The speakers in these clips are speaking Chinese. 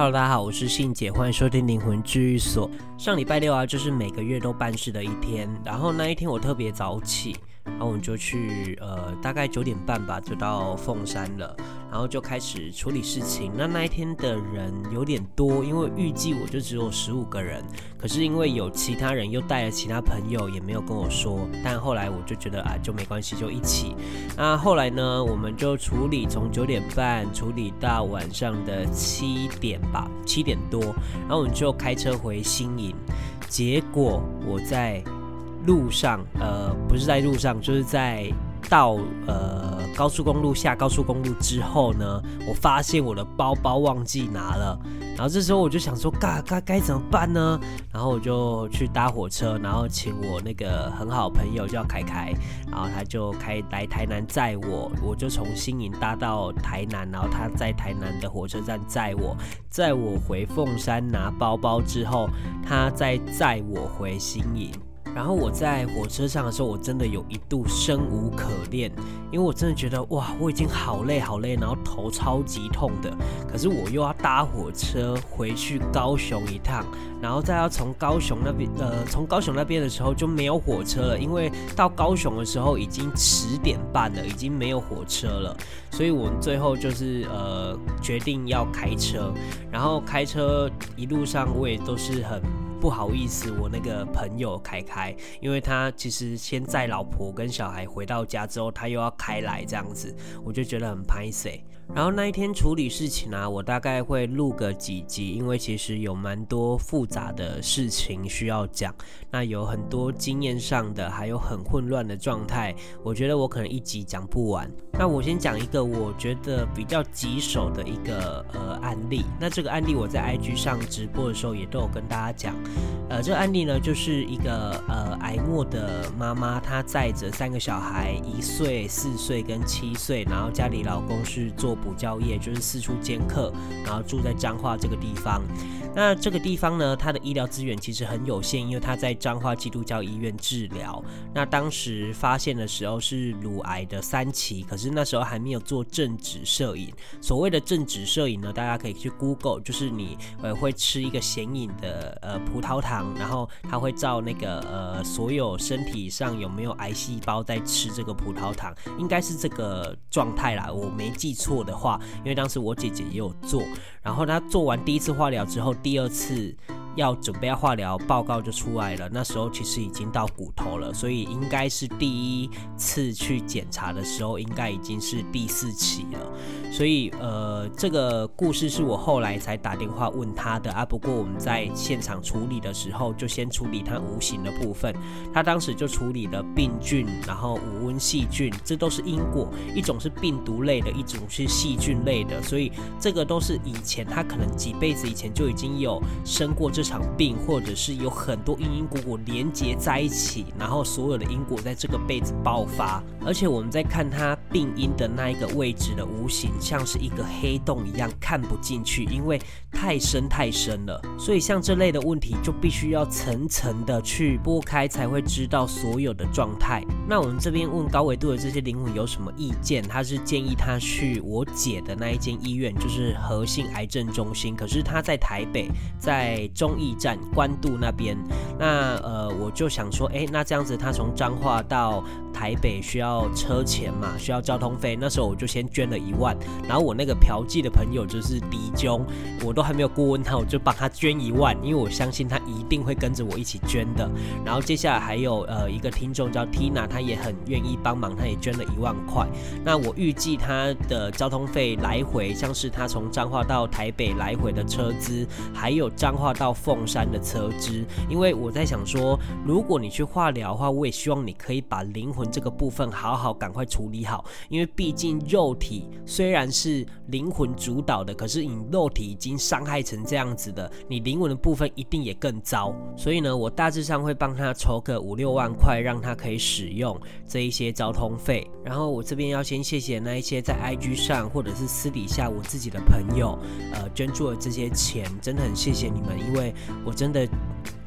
Hello，大家好，我是信姐，欢迎收听灵魂治愈所。上礼拜六啊，就是每个月都办事的一天，然后那一天我特别早起。然后我们就去，呃，大概九点半吧，就到凤山了。然后就开始处理事情。那那一天的人有点多，因为预计我就只有十五个人。可是因为有其他人又带了其他朋友，也没有跟我说。但后来我就觉得啊，就没关系，就一起。那后来呢，我们就处理从九点半处理到晚上的七点吧，七点多。然后我们就开车回新营。结果我在。路上，呃，不是在路上，就是在到呃高速公路下高速公路之后呢，我发现我的包包忘记拿了，然后这时候我就想说，该该该怎么办呢？然后我就去搭火车，然后请我那个很好朋友叫凯凯，然后他就开来台南载我，我就从新营搭到台南，然后他在台南的火车站载我，载我回凤山拿包包之后，他再载我回新营。然后我在火车上的时候，我真的有一度生无可恋，因为我真的觉得哇，我已经好累好累，然后头超级痛的，可是我又要搭火车回去高雄一趟，然后再要从高雄那边，呃，从高雄那边的时候就没有火车了，因为到高雄的时候已经十点半了，已经没有火车了，所以我们最后就是呃决定要开车，然后开车一路上我也都是很。不好意思，我那个朋友凯凯，因为他其实先载老婆跟小孩回到家之后，他又要开来这样子，我就觉得很拍谢。然后那一天处理事情啊，我大概会录个几集，因为其实有蛮多复杂的事情需要讲，那有很多经验上的，还有很混乱的状态，我觉得我可能一集讲不完。那我先讲一个我觉得比较棘手的一个呃案例。那这个案例我在 IG 上直播的时候也都有跟大家讲。呃，这个案例呢，就是一个呃癌末的妈妈，她载着三个小孩，一岁、四岁跟七岁，然后家里老公是做。补教业就是四处兼课，然后住在彰化这个地方。那这个地方呢，它的医疗资源其实很有限，因为他在彰化基督教医院治疗。那当时发现的时候是乳癌的三期，可是那时候还没有做正子摄影。所谓的正子摄影呢，大家可以去 Google，就是你呃会吃一个显影的呃葡萄糖，然后它会照那个呃所有身体上有没有癌细胞在吃这个葡萄糖，应该是这个状态啦，我没记错的话，因为当时我姐姐也有做，然后她做完第一次化疗之后。第二次要准备要化疗，报告就出来了。那时候其实已经到骨头了，所以应该是第一次去检查的时候，应该已经是第四期了。所以呃，这个故事是我后来才打电话问他的啊。不过我们在现场处理的时候，就先处理他无形的部分。他当时就处理了病菌，然后无温细菌，这都是因果。一种是病毒类的，一种是细菌类的。所以这个都是以前他可能几辈子以前就已经有生过这这场病，或者是有很多因因果果连接在一起，然后所有的因果在这个辈子爆发。而且我们在看他病因的那一个位置的无形。像是一个黑洞一样看不进去，因为太深太深了，所以像这类的问题就必须要层层的去拨开，才会知道所有的状态。那我们这边问高维度的这些灵魂有什么意见？他是建议他去我姐的那一间医院，就是核心癌症中心。可是他在台北，在中驿站官渡那边。那呃，我就想说，哎，那这样子他从彰化到台北需要车钱嘛，需要交通费。那时候我就先捐了一万。然后我那个嫖妓的朋友就是狄中，我都还没有过问他，我就帮他捐一万，因为我相信他一定会跟着我一起捐的。然后接下来还有呃一个听众叫 Tina，他也很愿意帮忙，他也捐了一万块。那我预计他的交通费来回，像是他从彰化到台北来回的车资，还有彰化到凤山的车资。因为我在想说，如果你去化疗的话，我也希望你可以把灵魂这个部分好好赶快处理好，因为毕竟肉体虽然。是灵魂主导的，可是你肉体已经伤害成这样子的，你灵魂的部分一定也更糟。所以呢，我大致上会帮他筹个五六万块，让他可以使用这一些交通费。然后我这边要先谢谢那一些在 IG 上或者是私底下我自己的朋友，呃，捐助了这些钱，真的很谢谢你们，因为我真的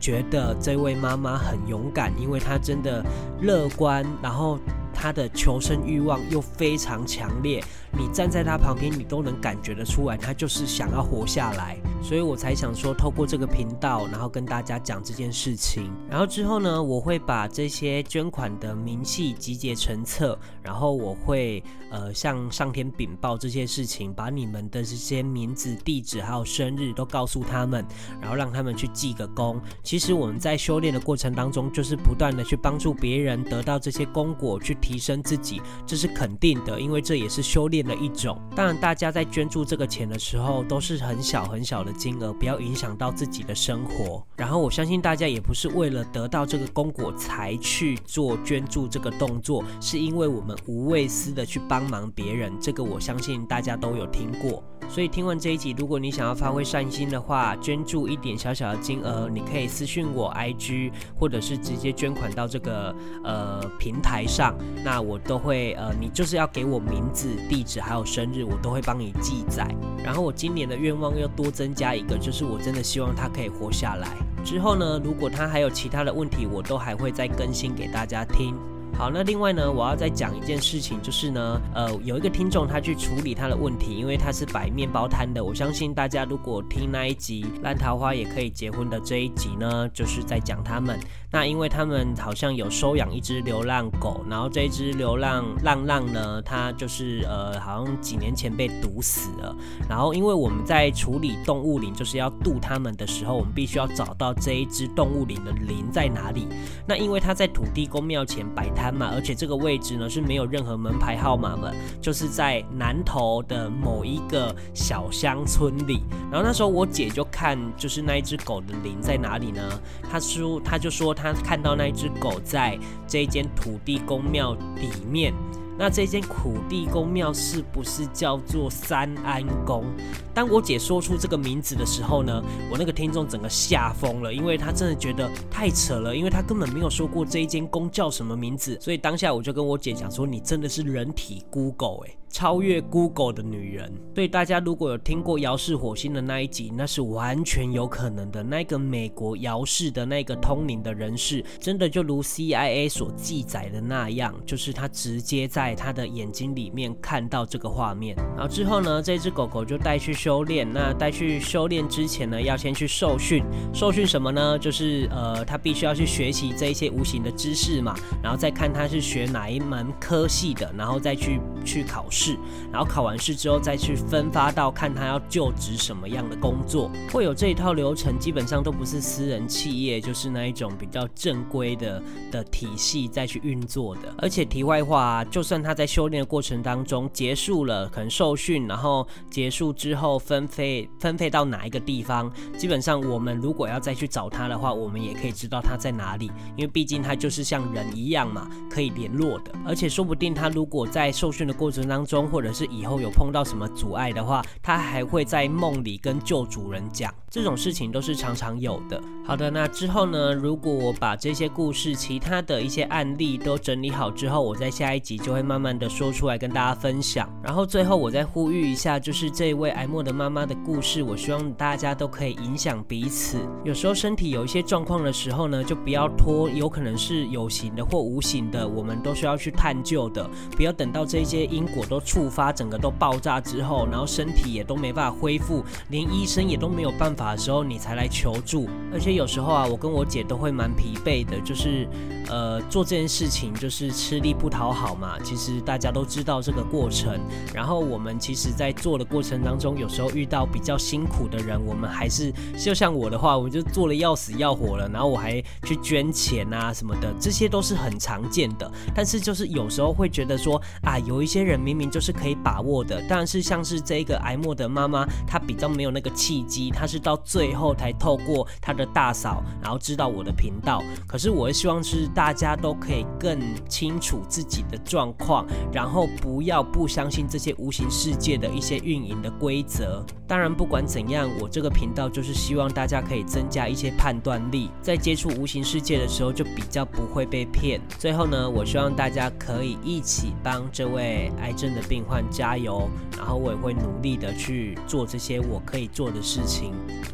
觉得这位妈妈很勇敢，因为她真的乐观，然后。她的求生欲望又非常强烈，你站在他旁边，你都能感觉得出来，他就是想要活下来。所以我才想说，透过这个频道，然后跟大家讲这件事情。然后之后呢，我会把这些捐款的明细集结成册，然后我会呃向上天禀报这些事情，把你们的这些名字、地址还有生日都告诉他们，然后让他们去记个功。其实我们在修炼的过程当中，就是不断的去帮助别人得到这些功果，去提升自己，这是肯定的，因为这也是修炼的一种。当然，大家在捐助这个钱的时候，都是很小很小的金额，不要影响到自己的生活。然后我相信大家也不是为了得到这个功果才去做捐助这个动作，是因为我们无畏私的去帮忙别人。这个我相信大家都有听过。所以听完这一集，如果你想要发挥善心的话，捐助一点小小的金额，你可以私信我 IG，或者是直接捐款到这个呃平台上，那我都会呃，你就是要给我名字、地址还有生日，我都会帮你记载。然后我今年的愿望又多增加一个，就是我真的希望他可以活下来。之后呢，如果他还有其他的问题，我都还会再更新给大家听。好，那另外呢，我要再讲一件事情，就是呢，呃，有一个听众他去处理他的问题，因为他是摆面包摊的。我相信大家如果听那一集《烂桃花也可以结婚》的这一集呢，就是在讲他们。那因为他们好像有收养一只流浪狗，然后这一只流浪浪浪呢，它就是呃，好像几年前被毒死了。然后因为我们在处理动物灵，就是要渡他们的时候，我们必须要找到这一只动物灵的灵在哪里。那因为它在土地公庙前摆摊。而且这个位置呢是没有任何门牌号码的，就是在南头的某一个小乡村里。然后那时候我姐就看，就是那一只狗的灵在哪里呢？她说，她就说她看到那一只狗在这一间土地公庙里面。那这间苦地公庙是不是叫做三安宫？当我姐说出这个名字的时候呢，我那个听众整个吓疯了，因为他真的觉得太扯了，因为他根本没有说过这一间宫叫什么名字，所以当下我就跟我姐讲说：“你真的是人体 Google 欸。”超越 Google 的女人，所以大家如果有听过遥视火星的那一集，那是完全有可能的。那个美国遥视的那个通灵的人士，真的就如 CIA 所记载的那样，就是他直接在他的眼睛里面看到这个画面。然后之后呢，这只狗狗就带去修炼。那带去修炼之前呢，要先去受训。受训什么呢？就是呃，他必须要去学习这一些无形的知识嘛，然后再看他是学哪一门科系的，然后再去去考试。然后考完试之后再去分发到看他要就职什么样的工作，会有这一套流程，基本上都不是私人企业，就是那一种比较正规的的体系再去运作的。而且题外话，就算他在修炼的过程当中结束了，可能受训，然后结束之后分配分配到哪一个地方，基本上我们如果要再去找他的话，我们也可以知道他在哪里，因为毕竟他就是像人一样嘛，可以联络的。而且说不定他如果在受训的过程当中，中或者是以后有碰到什么阻碍的话，他还会在梦里跟旧主人讲，这种事情都是常常有的。好的，那之后呢，如果我把这些故事、其他的一些案例都整理好之后，我在下一集就会慢慢的说出来跟大家分享。然后最后我再呼吁一下，就是这位艾莫的妈妈的故事，我希望大家都可以影响彼此。有时候身体有一些状况的时候呢，就不要拖，有可能是有形的或无形的，我们都需要去探究的，不要等到这些因果都。触发整个都爆炸之后，然后身体也都没办法恢复，连医生也都没有办法的时候，你才来求助。而且有时候啊，我跟我姐都会蛮疲惫的，就是呃做这件事情就是吃力不讨好嘛。其实大家都知道这个过程。然后我们其实在做的过程当中，有时候遇到比较辛苦的人，我们还是就像我的话，我就做了要死要活了，然后我还去捐钱啊什么的，这些都是很常见的。但是就是有时候会觉得说啊，有一些人明明就是可以把握的，但是像是这个癌末的妈妈，她比较没有那个契机，她是到最后才透过她的大嫂，然后知道我的频道。可是我希望是大家都可以更清楚自己的状况，然后不要不相信这些无形世界的一些运营的规则。当然，不管怎样，我这个频道就是希望大家可以增加一些判断力，在接触无形世界的时候就比较不会被骗。最后呢，我希望大家可以一起帮这位癌症。的病患加油，然后我也会努力的去做这些我可以做的事情。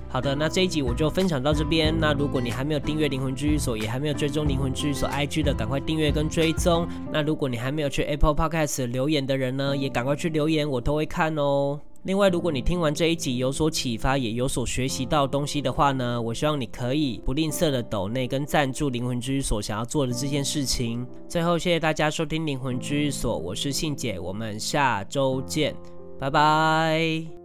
好的，那这一集我就分享到这边。那如果你还没有订阅灵魂治愈所，也还没有追踪灵魂治愈所 IG 的，赶快订阅跟追踪。那如果你还没有去 Apple Podcast 留言的人呢，也赶快去留言，我都会看哦。另外，如果你听完这一集有所启发，也有所学习到东西的话呢，我希望你可以不吝啬的抖内跟赞助灵魂居所想要做的这件事情。最后，谢谢大家收听灵魂居所，我是信姐，我们下周见，拜拜。